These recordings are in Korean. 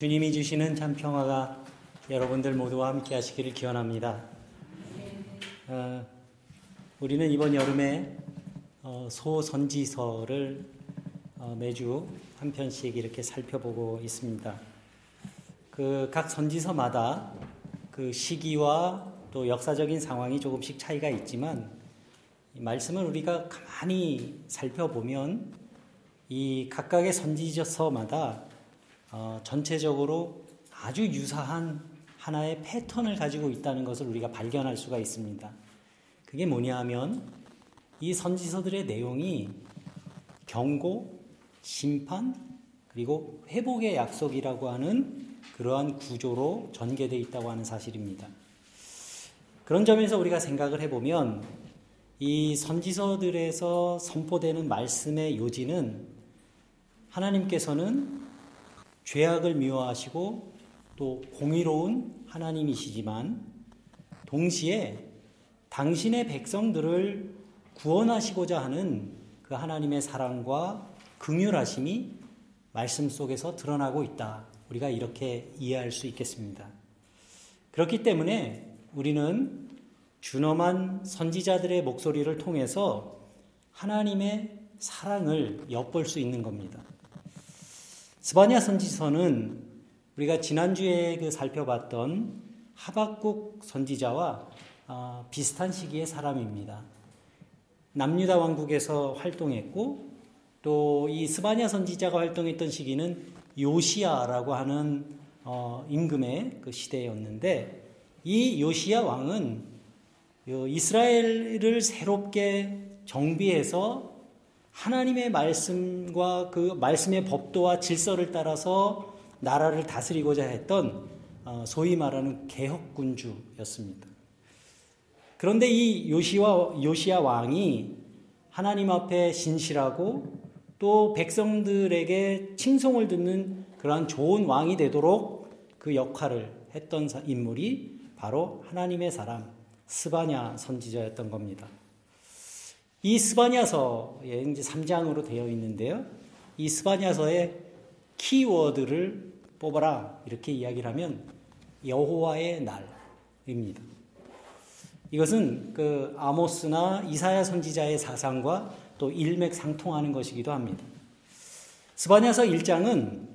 주님이 주시는 참 평화가 여러분들 모두와 함께 하시기를 기원합니다. 어, 우리는 이번 여름에 어, 소선지서를 어, 매주 한 편씩 이렇게 살펴보고 있습니다. 그 각 선지서마다 그 시기와 또 역사적인 상황이 조금씩 차이가 있지만 말씀을 우리가 가만히 살펴보면 이 각각의 선지서마다 어, 전체적으로 아주 유사한 하나의 패턴을 가지고 있다는 것을 우리가 발견할 수가 있습니다. 그게 뭐냐 하면 이 선지서들의 내용이 경고, 심판, 그리고 회복의 약속이라고 하는 그러한 구조로 전개되어 있다고 하는 사실입니다. 그런 점에서 우리가 생각을 해보면 이 선지서들에서 선포되는 말씀의 요지는 하나님께서는 죄악을 미워하시고 또 공의로운 하나님이시지만 동시에 당신의 백성들을 구원하시고자 하는 그 하나님의 사랑과 긍휼하심이 말씀 속에서 드러나고 있다. 우리가 이렇게 이해할 수 있겠습니다. 그렇기 때문에 우리는 준엄한 선지자들의 목소리를 통해서 하나님의 사랑을 엿볼 수 있는 겁니다. 스바냐 선지서는 우리가 지난주에 그 살펴봤던 하박국 선지자와 어, 비슷한 시기의 사람입니다. 남유다 왕국에서 활동했고 또 이 스바냐 선지자가 활동했던 시기는 요시아라고 하는 어, 임금의 그 시대였는데 이 요시아 왕은 이스라엘을 새롭게 정비해서 하나님의 말씀과 그 말씀의 법도와 질서를 따라서 나라를 다스리고자 했던 어, 소위 말하는 개혁군주였습니다. 그런데 이 요시와 요시아 왕이 하나님 앞에 신실하고 또 백성들에게 칭송을 듣는 그러한 좋은 왕이 되도록 그 역할을 했던 인물이 바로 하나님의 사람 스바냐 선지자였던 겁니다. 이 스바냐서에 이제 3장으로 되어 있는데요. 이 스바냐서의 키워드를 뽑아라 이렇게 이야기를 하면 여호와의 날입니다. 이것은 그 아모스나 이사야 선지자의 사상과 또 일맥상통하는 것이기도 합니다. 스바냐서 1장은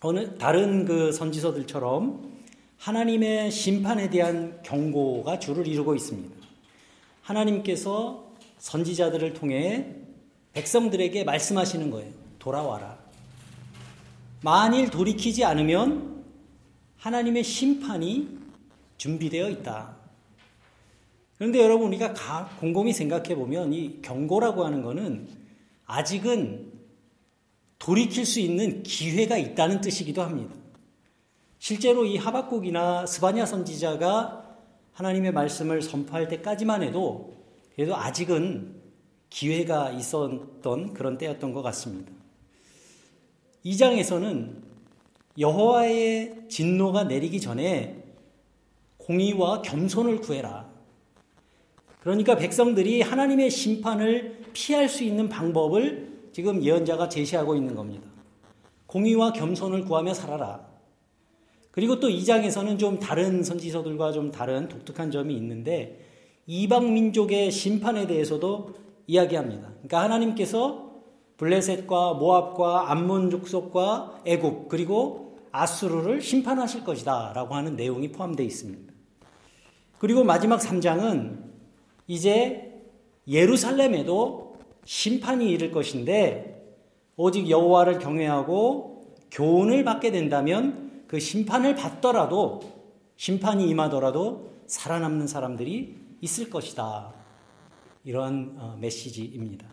어느 다른 그 선지서들처럼 하나님의 심판에 대한 경고가 주를 이루고 있습니다. 하나님께서 선지자들을 통해 백성들에게 말씀하시는 거예요. 돌아와라. 만일 돌이키지 않으면 하나님의 심판이 준비되어 있다. 그런데 여러분 우리가 곰곰이 생각해 보면 이 경고라고 하는 것은 아직은 돌이킬 수 있는 기회가 있다는 뜻이기도 합니다. 실제로 이 하박국이나 스바냐 선지자가 하나님의 말씀을 선포할 때까지만 해도 그래도 아직은 기회가 있었던 그런 때였던 것 같습니다. 2장에서는 여호와의 진노가 내리기 전에 공의와 겸손을 구해라. 그러니까 백성들이 하나님의 심판을 피할 수 있는 방법을 지금 예언자가 제시하고 있는 겁니다. 공의와 겸손을 구하며 살아라. 그리고 또 2장에서는 좀 다른 선지서들과 좀 다른 독특한 점이 있는데 이방 민족의 심판에 대해서도 이야기합니다. 그러니까 하나님께서 블레셋과 모압과 암몬 족속과 애굽 그리고 아수르를 심판하실 것이다라고 하는 내용이 포함되어 있습니다. 그리고 마지막 3장은 이제 예루살렘에도 심판이 이를 것인데 오직 여호와를 경외하고 교훈을 받게 된다면 그 심판을 받더라도 심판이 임하더라도 살아남는 사람들이 있을 것이다. 이런 어, 메시지입니다.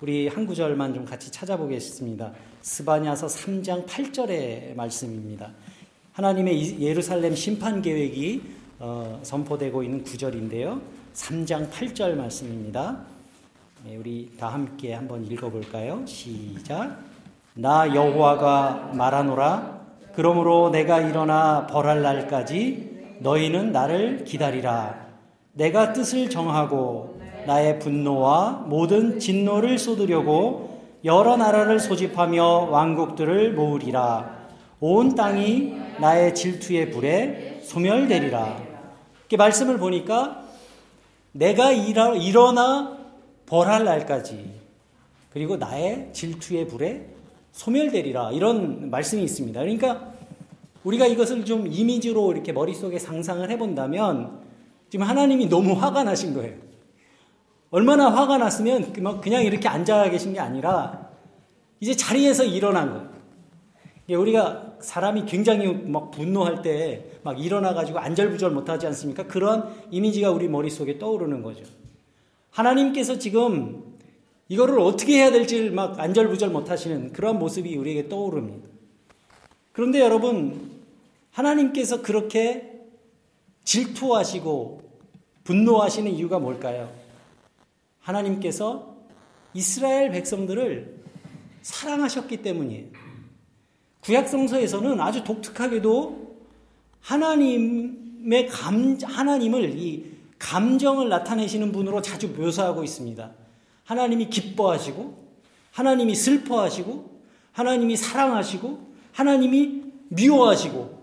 우리 한 구절만 좀 같이 찾아보겠습니다. 스바냐서 3장 8절의 말씀입니다. 하나님의 예루살렘 심판 계획이 어, 선포되고 있는 구절인데요. 3장 8절 말씀입니다. 네, 우리 다 함께 한번 읽어볼까요? 시작. 나 여호와가 말하노라. 그러므로 내가 일어나 벌할 날까지 너희는 나를 기다리라. 내가 뜻을 정하고 나의 분노와 모든 진노를 쏟으려고 여러 나라를 소집하며 왕국들을 모으리라. 온 땅이 나의 질투의 불에 소멸되리라. 이렇게 말씀을 보니까 내가 일어나 벌할 날까지 그리고 나의 질투의 불에 소멸되리라 이런 말씀이 있습니다. 그러니까 우리가 이것을 좀 이미지로 이렇게 머릿속에 상상을 해본다면 지금 하나님이 너무 화가 나신 거예요. 얼마나 화가 났으면 그냥 이렇게 앉아 계신 게 아니라 이제 자리에서 일어난 거예요. 우리가 사람이 굉장히 막 분노할 때 막 일어나가지고 안절부절 못하지 않습니까? 그런 이미지가 우리 머릿속에 떠오르는 거죠. 하나님께서 지금 이거를 어떻게 해야 될지 막 안절부절 못하시는 그런 모습이 우리에게 떠오릅니다. 그런데 여러분, 하나님께서 그렇게 질투하시고 분노하시는 이유가 뭘까요? 하나님께서 이스라엘 백성들을 사랑하셨기 때문이에요. 구약성서에서는 아주 독특하게도 하나님의 감, 하나님을 이 감정을 나타내시는 분으로 자주 묘사하고 있습니다. 하나님이 기뻐하시고, 하나님이 슬퍼하시고, 하나님이 사랑하시고, 하나님이 미워하시고,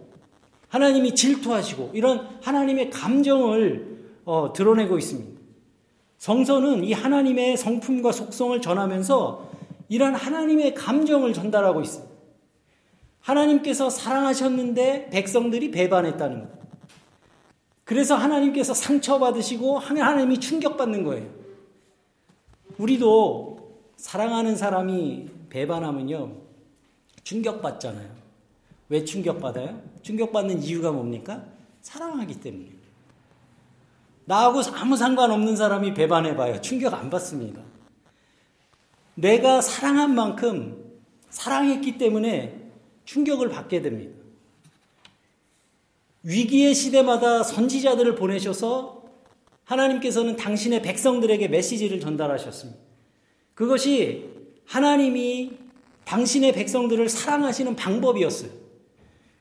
하나님이 질투하시고, 이런 하나님의 감정을 어, 드러내고 있습니다. 성서는 이 하나님의 성품과 속성을 전하면서 이런 하나님의 감정을 전달하고 있습니다. 하나님께서 사랑하셨는데 백성들이 배반했다는 것. 그래서 하나님께서 상처받으시고 하나님이 충격받는 거예요. 우리도 사랑하는 사람이 배반하면요. 충격받잖아요. 왜 충격받아요? 충격받는 이유가 뭡니까? 사랑하기 때문에. 나하고 아무 상관없는 사람이 배반해봐요. 충격 안 받습니다. 내가 사랑한 만큼 사랑했기 때문에 충격을 받게 됩니다. 위기의 시대마다 선지자들을 보내셔서 하나님께서는 당신의 백성들에게 메시지를 전달하셨습니다. 그것이 하나님이 당신의 백성들을 사랑하시는 방법이었어요.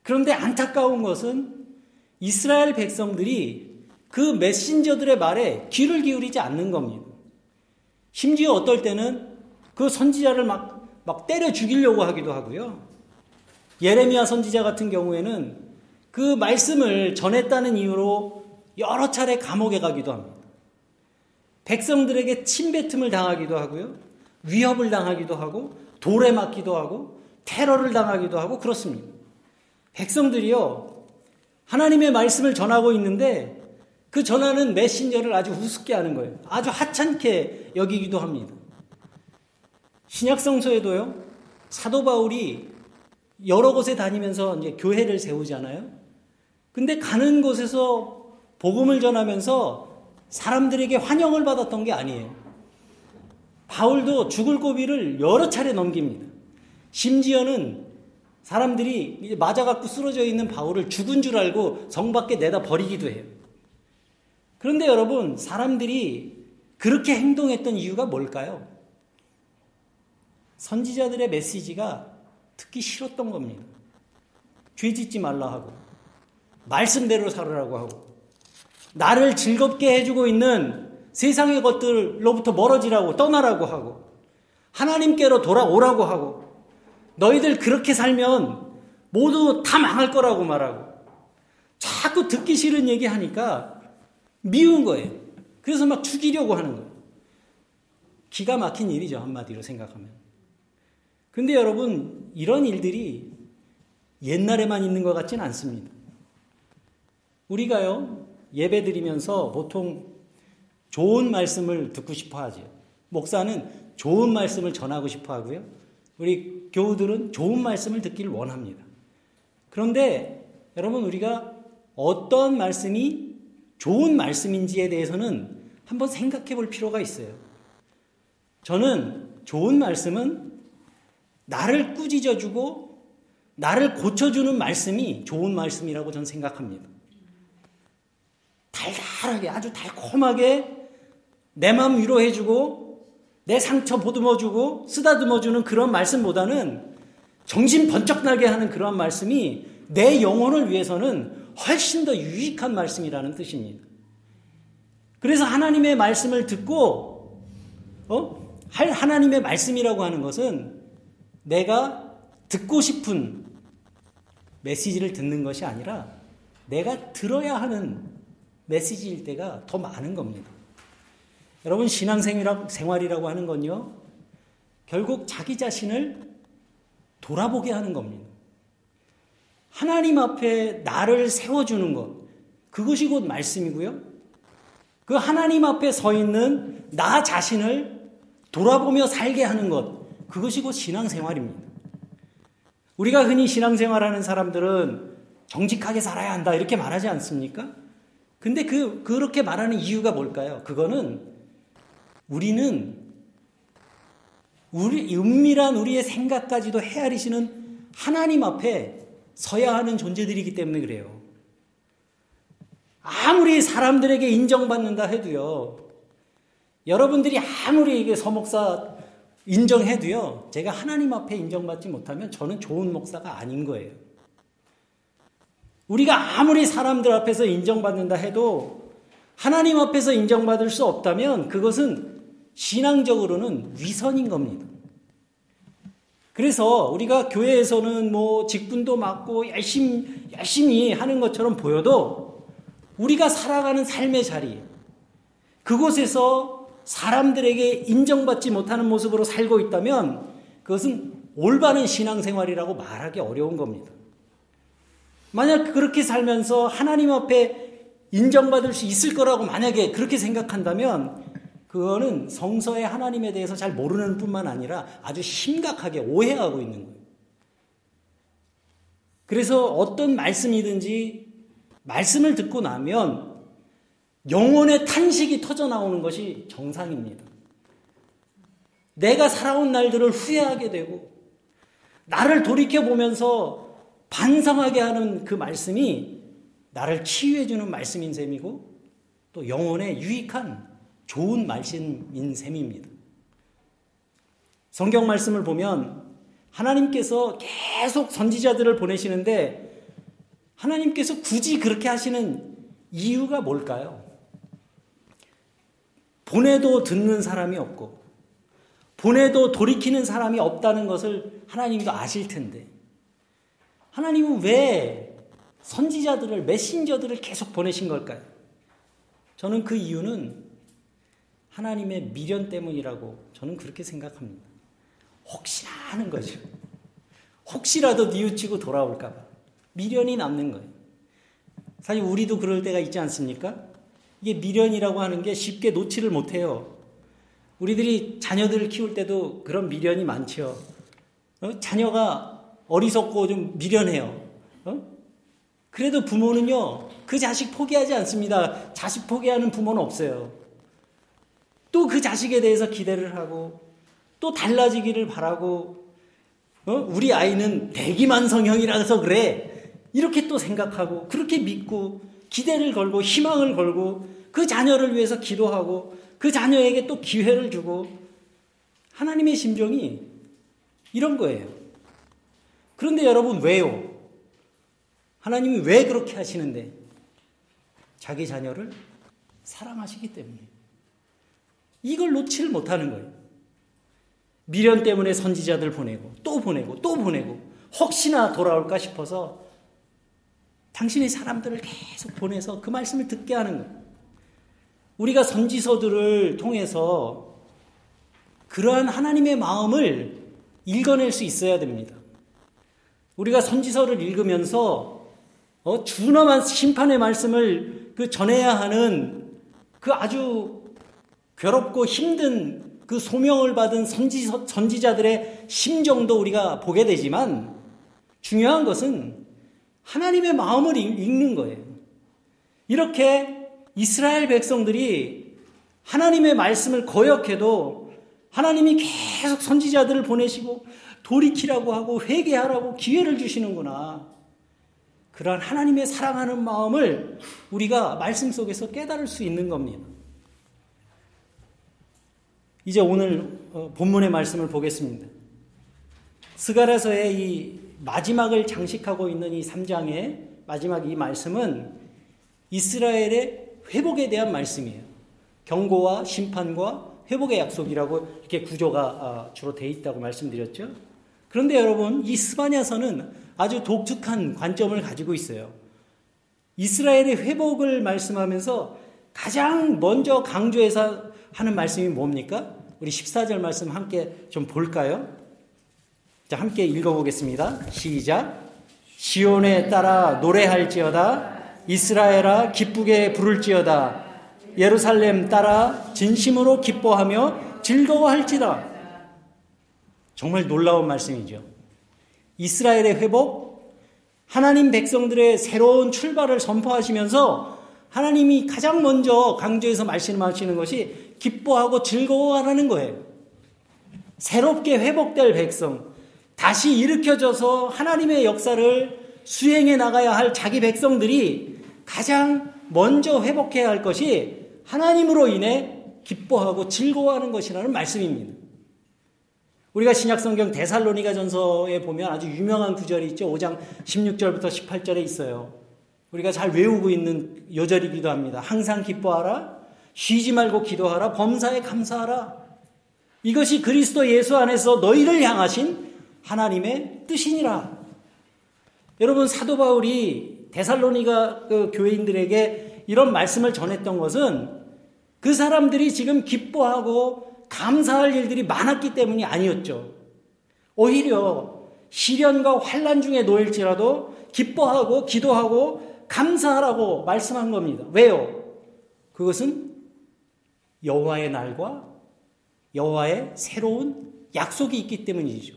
그런데 안타까운 것은 이스라엘 백성들이 그 메신저들의 말에 귀를 기울이지 않는 겁니다. 심지어 어떨 때는 그 선지자를 막, 막 때려 죽이려고 하기도 하고요. 예레미야 선지자 같은 경우에는 그 말씀을 전했다는 이유로 여러 차례 감옥에 가기도 합니다. 백성들에게 침뱉음을 당하기도 하고요. 위협을 당하기도 하고 돌에 맞기도 하고 테러를 당하기도 하고 그렇습니다. 백성들이요. 하나님의 말씀을 전하고 있는데 그 전하는 메신저를 아주 우습게 하는 거예요. 아주 하찮게 여기기도 합니다. 신약성서에도요. 사도 바울이 여러 곳에 다니면서 이제 교회를 세우잖아요. 근데 가는 곳에서 복음을 전하면서 사람들에게 환영을 받았던 게 아니에요. 바울도 죽을 고비를 여러 차례 넘깁니다. 심지어는 사람들이 맞아갖고 쓰러져 있는 바울을 죽은 줄 알고 성 밖에 내다 버리기도 해요. 그런데 여러분, 사람들이 그렇게 행동했던 이유가 뭘까요? 선지자들의 메시지가 듣기 싫었던 겁니다. 죄 짓지 말라 하고, 말씀대로 살으라고 하고, 나를 즐겁게 해주고 있는 세상의 것들로부터 멀어지라고, 떠나라고 하고, 하나님께로 돌아오라고 하고, 너희들 그렇게 살면 모두 다 망할 거라고 말하고, 자꾸 듣기 싫은 얘기 하니까 미운 거예요. 그래서 막 죽이려고 하는 거예요. 기가 막힌 일이죠, 한마디로 생각하면. 근데 여러분, 이런 일들이 옛날에만 있는 것 같진 않습니다. 우리가요, 예배 드리면서 보통 좋은 말씀을 듣고 싶어 하죠. 목사는 좋은 말씀을 전하고 싶어 하고요. 우리 교우들은 좋은 말씀을 듣기를 원합니다. 그런데 여러분, 우리가 어떤 말씀이 좋은 말씀인지에 대해서는 한번 생각해 볼 필요가 있어요. 저는 좋은 말씀은 나를 꾸짖어 주고 나를 고쳐주는 말씀이 좋은 말씀이라고 저는 생각합니다. 달달하게 아주 달콤하게 내 마음 위로해주고 내 상처 보듬어주고 쓰다듬어주는 그런 말씀보다는 정신 번쩍 나게 하는 그런 말씀이 내 영혼을 위해서는 훨씬 더 유익한 말씀이라는 뜻입니다. 그래서 하나님의 말씀을 듣고 어? 하나님의 말씀이라고 하는 것은 내가 듣고 싶은 메시지를 듣는 것이 아니라 내가 들어야 하는 메시지일 때가 더 많은 겁니다. 여러분 신앙생활이라고 하는 건요. 결국 자기 자신을 돌아보게 하는 겁니다. 하나님 앞에 나를 세워주는 것. 그것이 곧 말씀이고요. 그 하나님 앞에 서 있는 나 자신을 돌아보며 살게 하는 것. 그것이 곧 신앙생활입니다. 우리가 흔히 신앙생활하는 사람들은 정직하게 살아야 한다 이렇게 말하지 않습니까? 근데 그 그렇게 말하는 이유가 뭘까요? 그거는 우리는 우리 은밀한 우리의 생각까지도 헤아리시는 하나님 앞에 서야 하는 존재들이기 때문에 그래요. 아무리 사람들에게 인정받는다 해도요. 여러분들이 아무리 이게 서목사 인정해도요. 제가 하나님 앞에 인정받지 못하면 저는 좋은 목사가 아닌 거예요. 우리가 아무리 사람들 앞에서 인정받는다 해도 하나님 앞에서 인정받을 수 없다면 그것은 신앙적으로는 위선인 겁니다. 그래서 우리가 교회에서는 뭐 직분도 맡고 열심히, 열심히 하는 것처럼 보여도 우리가 살아가는 삶의 자리, 그곳에서 사람들에게 인정받지 못하는 모습으로 살고 있다면 그것은 올바른 신앙생활이라고 말하기 어려운 겁니다. 만약 그렇게 살면서 하나님 앞에 인정받을 수 있을 거라고 만약에 그렇게 생각한다면 그거는 성서의 하나님에 대해서 잘 모르는 뿐만 아니라 아주 심각하게 오해하고 있는 거예요. 그래서 어떤 말씀이든지 말씀을 듣고 나면 영혼의 탄식이 터져 나오는 것이 정상입니다. 내가 살아온 날들을 후회하게 되고 나를 돌이켜 보면서 반성하게 하는 그 말씀이 나를 치유해 주는 말씀인 셈이고 또 영혼에 유익한 좋은 말씀인 셈입니다. 성경 말씀을 보면 하나님께서 계속 선지자들을 보내시는데 하나님께서 굳이 그렇게 하시는 이유가 뭘까요? 보내도 듣는 사람이 없고 보내도 돌이키는 사람이 없다는 것을 하나님도 아실 텐데 하나님은 왜 선지자들을 메신저들을 계속 보내신 걸까요? 저는 그 이유는 하나님의 미련 때문이라고 저는 그렇게 생각합니다. 혹시나 하는 거죠. 혹시라도 뉘우치고 돌아올까봐. 미련이 남는 거예요. 사실 우리도 그럴 때가 있지 않습니까? 이게 미련이라고 하는 게 쉽게 놓지를 못해요. 우리들이 자녀들을 키울 때도 그런 미련이 많죠. 어? 자녀가 어리석고 좀 미련해요. 어? 그래도 부모는요, 그 자식 포기하지 않습니다. 자식 포기하는 부모는 없어요. 또 그 자식에 대해서 기대를 하고 또 달라지기를 바라고 어? 우리 아이는 대기만 성형이라서 그래 이렇게 또 생각하고 그렇게 믿고 기대를 걸고 희망을 걸고 그 자녀를 위해서 기도하고 그 자녀에게 또 기회를 주고 하나님의 심정이 이런 거예요. 그런데 여러분 왜요? 하나님이 왜 그렇게 하시는데? 자기 자녀를 사랑하시기 때문에. 이걸 놓지를 못하는 거예요. 미련 때문에 선지자들 보내고 또 보내고 또 보내고 혹시나 돌아올까 싶어서 당신의 사람들을 계속 보내서 그 말씀을 듣게 하는 거예요. 우리가 선지서들을 통해서 그러한 하나님의 마음을 읽어낼 수 있어야 됩니다. 우리가 선지서를 읽으면서 어, 준엄한 심판의 말씀을 그 전해야 하는 그 아주 괴롭고 힘든 그 소명을 받은 선지, 선지자들의 심정도 우리가 보게 되지만 중요한 것은 하나님의 마음을 읽는 거예요. 이렇게 이스라엘 백성들이 하나님의 말씀을 거역해도 하나님이 계속 선지자들을 보내시고 돌이키라고 하고 회개하라고 기회를 주시는구나. 그러한 하나님의 사랑하는 마음을 우리가 말씀 속에서 깨달을 수 있는 겁니다. 이제 오늘 어, 본문의 말씀을 보겠습니다. 스가라서의 이 마지막을 장식하고 있는 이 3장의 마지막 이 말씀은 이스라엘의 회복에 대한 말씀이에요. 경고와 심판과 회복의 약속이라고 이렇게 구조가 아, 주로 되어 있다고 말씀드렸죠. 그런데 여러분, 이 스바냐서는 아주 독특한 관점을 가지고 있어요. 이스라엘의 회복을 말씀하면서 가장 먼저 강조해서 하는 말씀이 뭡니까? 우리 14절 말씀 함께 좀 볼까요? 자, 함께 읽어보겠습니다. 시작. 시온에 따라 노래할지어다. 이스라엘아 기쁘게 부를지어다. 예루살렘 따라 진심으로 기뻐하며 즐거워할지다. 정말 놀라운 말씀이죠. 이스라엘의 회복, 하나님 백성들의 새로운 출발을 선포하시면서 하나님이 가장 먼저 강조해서 말씀하시는 것이 기뻐하고 즐거워하라는 거예요. 새롭게 회복될 백성, 다시 일으켜져서 하나님의 역사를 수행해 나가야 할 자기 백성들이 가장 먼저 회복해야 할 것이 하나님으로 인해 기뻐하고 즐거워하는 것이라는 말씀입니다. 우리가 신약성경 데살로니가 전서에 보면 아주 유명한 구절이 있죠. 5장 16절부터 18절에 있어요. 우리가 잘 외우고 있는 요절이기도 합니다. 항상 기뻐하라. 쉬지 말고 기도하라. 범사에 감사하라. 이것이 그리스도 예수 안에서 너희를 향하신 하나님의 뜻이니라. 여러분 사도 바울이 데살로니가 그 교인들에게 이런 말씀을 전했던 것은 그 사람들이 지금 기뻐하고 감사할 일들이 많았기 때문이 아니었죠. 오히려 시련과 환란 중에 놓일지라도 기뻐하고 기도하고 감사하라고 말씀한 겁니다. 왜요? 그것은 여호와의 날과 여호와의 새로운 약속이 있기 때문이죠.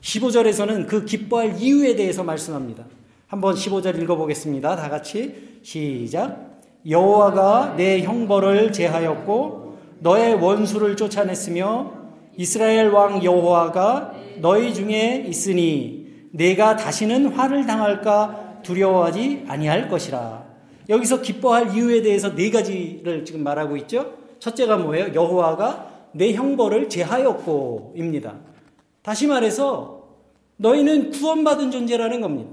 15절에서는 그 기뻐할 이유에 대해서 말씀합니다. 한번 15절 읽어보겠습니다. 다 같이 시작. 여호와가 내 형벌을 제하였고 너의 원수를 쫓아냈으며 이스라엘 왕 여호와가 너희 중에 있으니 내가 다시는 화를 당할까 두려워하지 아니할 것이라. 여기서 기뻐할 이유에 대해서 네 가지를 지금 말하고 있죠. 첫째가 뭐예요? 여호와가 내 형벌을 제하였고입니다. 다시 말해서 너희는 구원받은 존재라는 겁니다.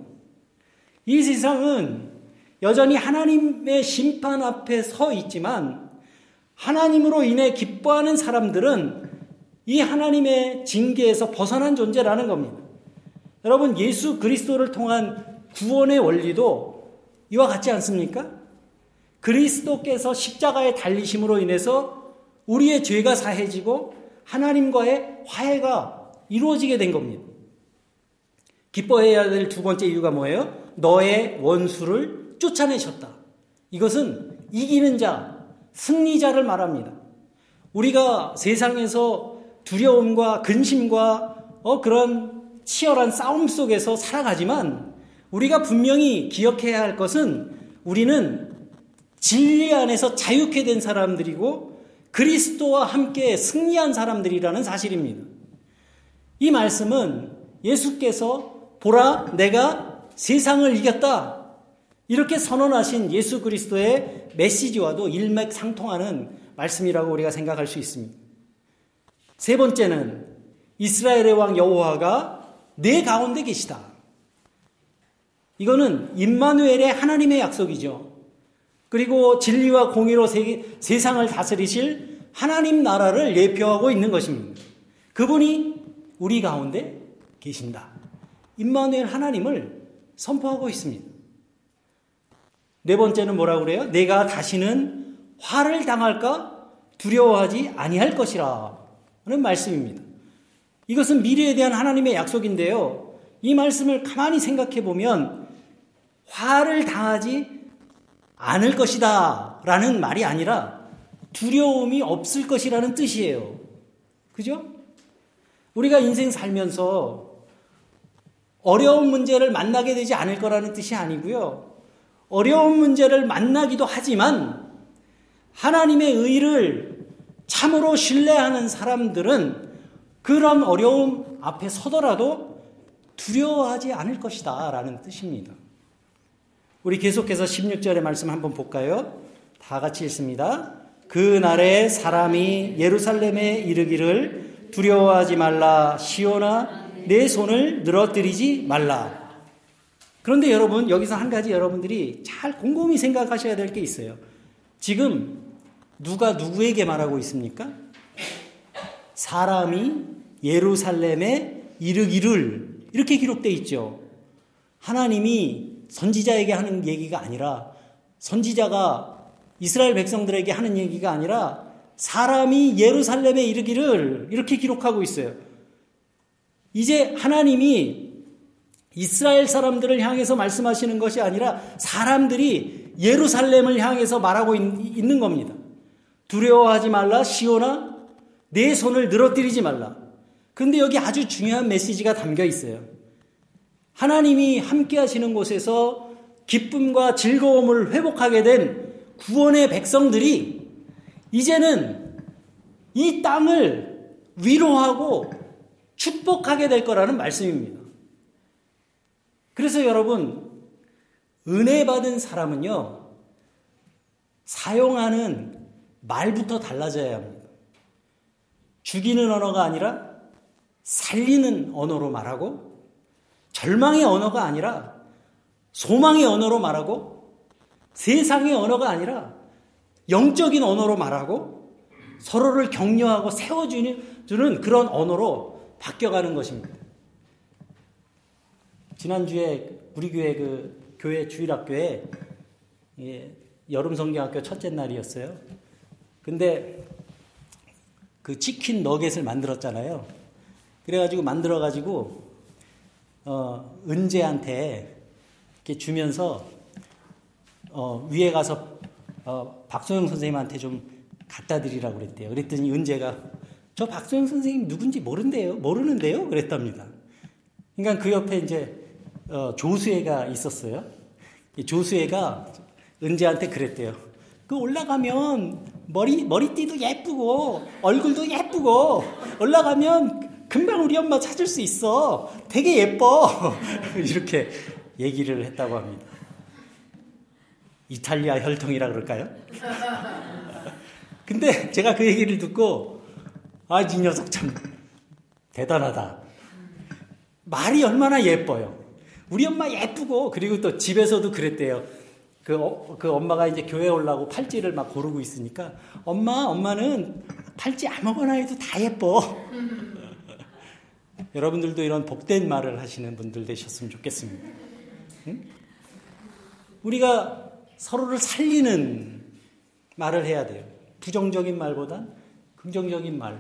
이 세상은 여전히 하나님의 심판 앞에 서 있지만 하나님으로 인해 기뻐하는 사람들은 이 하나님의 징계에서 벗어난 존재라는 겁니다. 여러분, 예수 그리스도를 통한 구원의 원리도 이와 같지 않습니까? 그리스도께서 십자가에 달리심으로 인해서 우리의 죄가 사해지고 하나님과의 화해가 이루어지게 된 겁니다. 기뻐해야 될 두 번째 이유가 뭐예요? 너의 원수를 쫓아내셨다. 이것은 이기는 자, 승리자를 말합니다. 우리가 세상에서 두려움과 근심과 어, 그런 치열한 싸움 속에서 살아가지만 우리가 분명히 기억해야 할 것은 우리는 진리 안에서 자유케 된 사람들이고 그리스도와 함께 승리한 사람들이라는 사실입니다. 이 말씀은 예수께서 보라 내가 세상을 이겼다 이렇게 선언하신 예수 그리스도의 메시지와도 일맥상통하는 말씀이라고 우리가 생각할 수 있습니다. 세 번째는 이스라엘의 왕 여호와가 내 가운데 계시다. 이거는 임마누엘의 하나님의 약속이죠. 그리고 진리와 공의로 세상을 다스리실 하나님 나라를 예표하고 있는 것입니다. 그분이 우리 가운데 계신다. 임마누엘 하나님을 선포하고 있습니다. 네 번째는 뭐라고 그래요? 내가 다시는 화를 당할까 두려워하지 아니할 것이라 는 말씀입니다. 이것은 미래에 대한 하나님의 약속인데요. 이 말씀을 가만히 생각해 보면 화를 당하지 않을 것이다 라는 말이 아니라 두려움이 없을 것이라는 뜻이에요. 그죠? 우리가 인생 살면서 어려운 문제를 만나게 되지 않을 거라는 뜻이 아니고요. 어려운 문제를 만나기도 하지만 하나님의 의를 참으로 신뢰하는 사람들은 그런 어려움 앞에 서더라도 두려워하지 않을 것이다 라는 뜻입니다. 우리 계속해서 16절의 말씀 한번 볼까요? 다 같이 읽습니다. 그 날에 사람이 예루살렘에 이르기를 두려워하지 말라 시오나 내 손을 늘어뜨리지 말라 그런데 여러분, 여기서 한 가지 여러분들이 잘 곰곰이 생각하셔야 될 게 있어요. 지금 누가 누구에게 말하고 있습니까? 사람이 예루살렘에 이르기를 이렇게 기록되어 있죠. 하나님이 선지자에게 하는 얘기가 아니라 선지자가 이스라엘 백성들에게 하는 얘기가 아니라 사람이 예루살렘에 이르기를 이렇게 기록하고 있어요. 이제 하나님이 이스라엘 사람들을 향해서 말씀하시는 것이 아니라 사람들이 예루살렘을 향해서 말하고 있는 겁니다. 두려워하지 말라, 시오나, 내 손을 늘어뜨리지 말라. 근데 여기 아주 중요한 메시지가 담겨 있어요. 하나님이 함께 하시는 곳에서 기쁨과 즐거움을 회복하게 된 구원의 백성들이 이제는 이 땅을 위로하고 축복하게 될 거라는 말씀입니다. 그래서 여러분, 은혜 받은 사람은요, 사용하는 말부터 달라져야 합니다. 죽이는 언어가 아니라 살리는 언어로 말하고, 절망의 언어가 아니라 소망의 언어로 말하고, 세상의 언어가 아니라 영적인 언어로 말하고, 서로를 격려하고 세워주는 그런 언어로 바뀌어가는 것입니다. 지난주에 우리 교회 그 교회 주일학교에 예, 여름 성경학교 첫째 날이었어요. 근데 그 치킨 너겟을 만들었잖아요. 그래가지고 만들어가지고 어, 은재한테 이렇게 주면서 어, 위에 가서 어, 박소영 선생님한테 좀 갖다 드리라고 그랬대요. 그랬더니 은재가 저 박소영 선생님 누군지 모른대요. 모르는데요. 그랬답니다. 그러니까 그 옆에 이제 어, 조수애가 있었어요. 조수애가 은재한테 그랬대요. 그 올라가면 머리 머리띠도 예쁘고 얼굴도 예쁘고 올라가면 금방 우리 엄마 찾을 수 있어. 되게 예뻐. 이렇게 얘기를 했다고 합니다. 이탈리아 혈통이라 그럴까요? 근데 제가 그 얘기를 듣고 아, 이 녀석 참 대단하다. 말이 얼마나 예뻐요. 우리 엄마 예쁘고 그리고 또 집에서도 그랬대요. 그, 어, 그 엄마가 이제 교회 올라고 팔찌를 막 고르고 있으니까 엄마 엄마는 팔찌 아무거나 해도 다 예뻐. 여러분들도 이런 복된 말을 하시는 분들 되셨으면 좋겠습니다. 응? 우리가 서로를 살리는 말을 해야 돼요. 부정적인 말보다 긍정적인 말로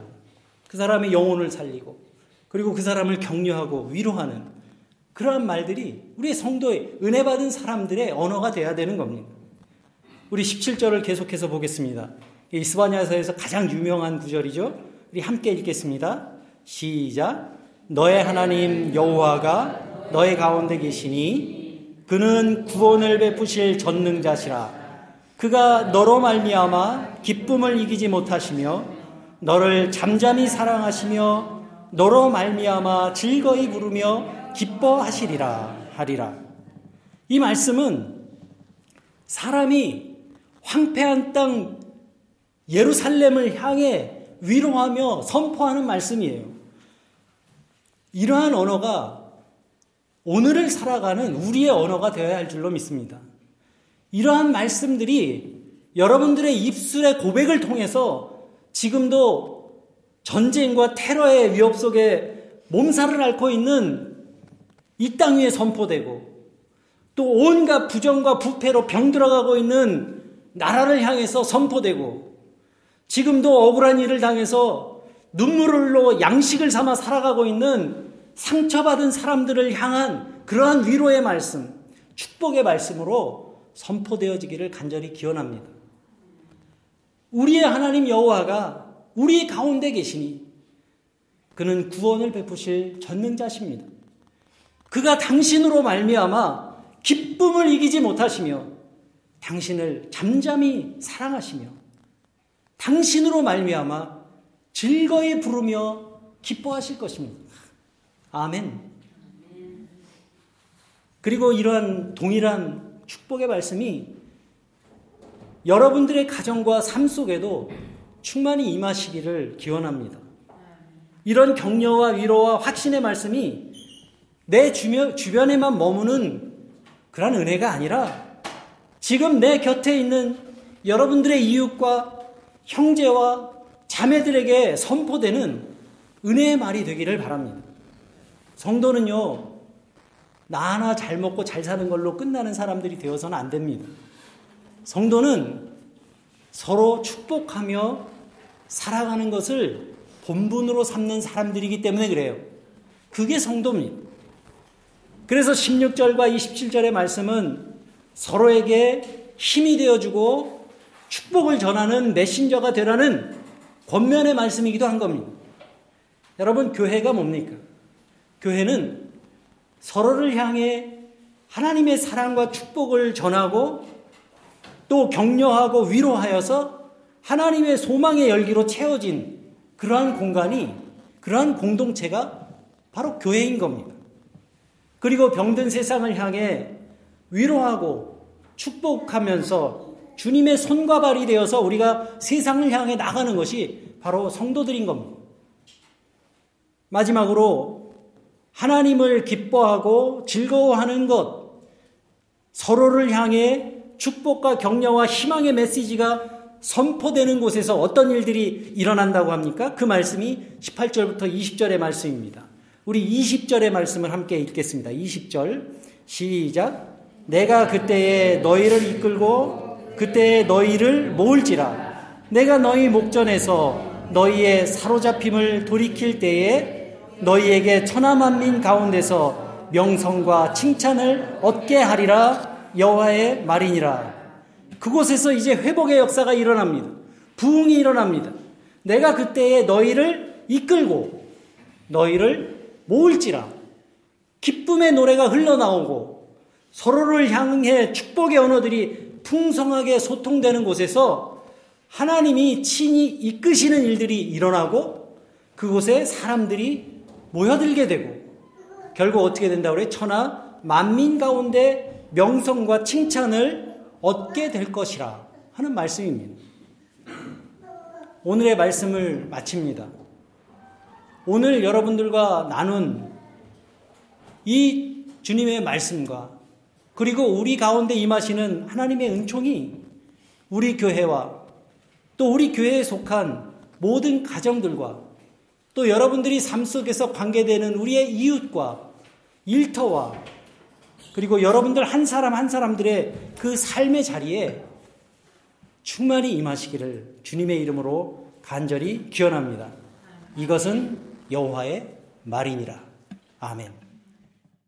그 사람의 영혼을 살리고 그리고 그 사람을 격려하고 위로하는 그러한 말들이 우리 성도의 은혜 받은 사람들의 언어가 돼야 되는 겁니다. 우리 17절을 계속해서 보겠습니다. 이스바냐서에서 가장 유명한 구절이죠. 우리 함께 읽겠습니다. 시작. 너의 하나님 여호와가 너의 가운데 계시니 그는 구원을 베푸실 전능자시라. 그가 너로 말미암아 기쁨을 이기지 못하시며 너를 잠잠히 사랑하시며 너로 말미암아 즐거이 부르며 기뻐하시리라 하리라. 이 말씀은 사람이 황폐한 땅 예루살렘을 향해 위로하며 선포하는 말씀이에요. 이러한 언어가 오늘을 살아가는 우리의 언어가 되어야 할 줄로 믿습니다. 이러한 말씀들이 여러분들의 입술의 고백을 통해서 지금도 전쟁과 테러의 위협 속에 몸살을 앓고 있는 이 땅 위에 선포되고 또 온갖 부정과 부패로 병들어가고 있는 나라를 향해서 선포되고 지금도 억울한 일을 당해서 눈물로 양식을 삼아 살아가고 있는 상처받은 사람들을 향한 그러한 위로의 말씀, 축복의 말씀으로 선포되어지기를 간절히 기원합니다. 우리의 하나님 여호와가 우리 가운데 계시니 그는 구원을 베푸실 전능자십니다. 그가 당신으로 말미암아 기쁨을 이기지 못하시며 당신을 잠잠히 사랑하시며 당신으로 말미암아 즐거이 부르며 기뻐하실 것입니다. 아멘. 그리고 이러한 동일한 축복의 말씀이 여러분들의 가정과 삶 속에도 충만히 임하시기를 기원합니다. 이런 격려와 위로와 확신의 말씀이 내 주변, 주변에만 머무는 그런 은혜가 아니라 지금 내 곁에 있는 여러분들의 이웃과 형제와 자매들에게 선포되는 은혜의 말이 되기를 바랍니다. 성도는요, 나 하나 잘 먹고 잘 사는 걸로 끝나는 사람들이 되어서는 안 됩니다. 성도는 서로 축복하며 살아가는 것을 본분으로 삼는 사람들이기 때문에 그래요. 그게 성도입니다. 그래서 16절과 27절의 말씀은 서로에게 힘이 되어주고 축복을 전하는 메신저가 되라는 권면의 말씀이기도 한 겁니다. 여러분, 교회가 뭡니까? 교회는 서로를 향해 하나님의 사랑과 축복을 전하고 또 격려하고 위로하여서 하나님의 소망의 열기로 채워진 그러한 공간이 그러한 공동체가 바로 교회인 겁니다. 그리고 병든 세상을 향해 위로하고 축복하면서 주님의 손과 발이 되어서 우리가 세상을 향해 나가는 것이 바로 성도들인 겁니다. 마지막으로 하나님을 기뻐하고 즐거워하는 것, 서로를 향해 축복과 격려와 희망의 메시지가 선포되는 곳에서 어떤 일들이 일어난다고 합니까? 그 말씀이 18절부터 20절의 말씀입니다. 우리 20절의 말씀을 함께 읽겠습니다. 20절 시작 내가 그때에 너희를 이끌고 그때에 너희를 모을지라 내가 너희 목전에서 너희의 사로잡힘을 돌이킬 때에 너희에게 천하만민 가운데서 명성과 칭찬을 얻게 하리라 여호와의 말이니라 그곳에서 이제 회복의 역사가 일어납니다. 부흥이 일어납니다. 내가 그때에 너희를 이끌고 너희를 모을지라 기쁨의 노래가 흘러나오고 서로를 향해 축복의 언어들이 풍성하게 소통되는 곳에서 하나님이 친히 이끄시는 일들이 일어나고 그곳에 사람들이 모여들게 되고 결국 어떻게 된다고 그래? 천하 만민 가운데 명성과 칭찬을 얻게 될 것이라 하는 말씀입니다. 오늘의 말씀을 마칩니다. 오늘 여러분들과 나눈 이 주님의 말씀과 그리고 우리 가운데 임하시는 하나님의 은총이 우리 교회와 또 우리 교회에 속한 모든 가정들과 또 여러분들이 삶 속에서 관계되는 우리의 이웃과 일터와 그리고 여러분들 한 사람 한 사람들의 그 삶의 자리에 충만히 임하시기를 주님의 이름으로 간절히 기원합니다. 이것은 여호와의 말이니라. 아멘.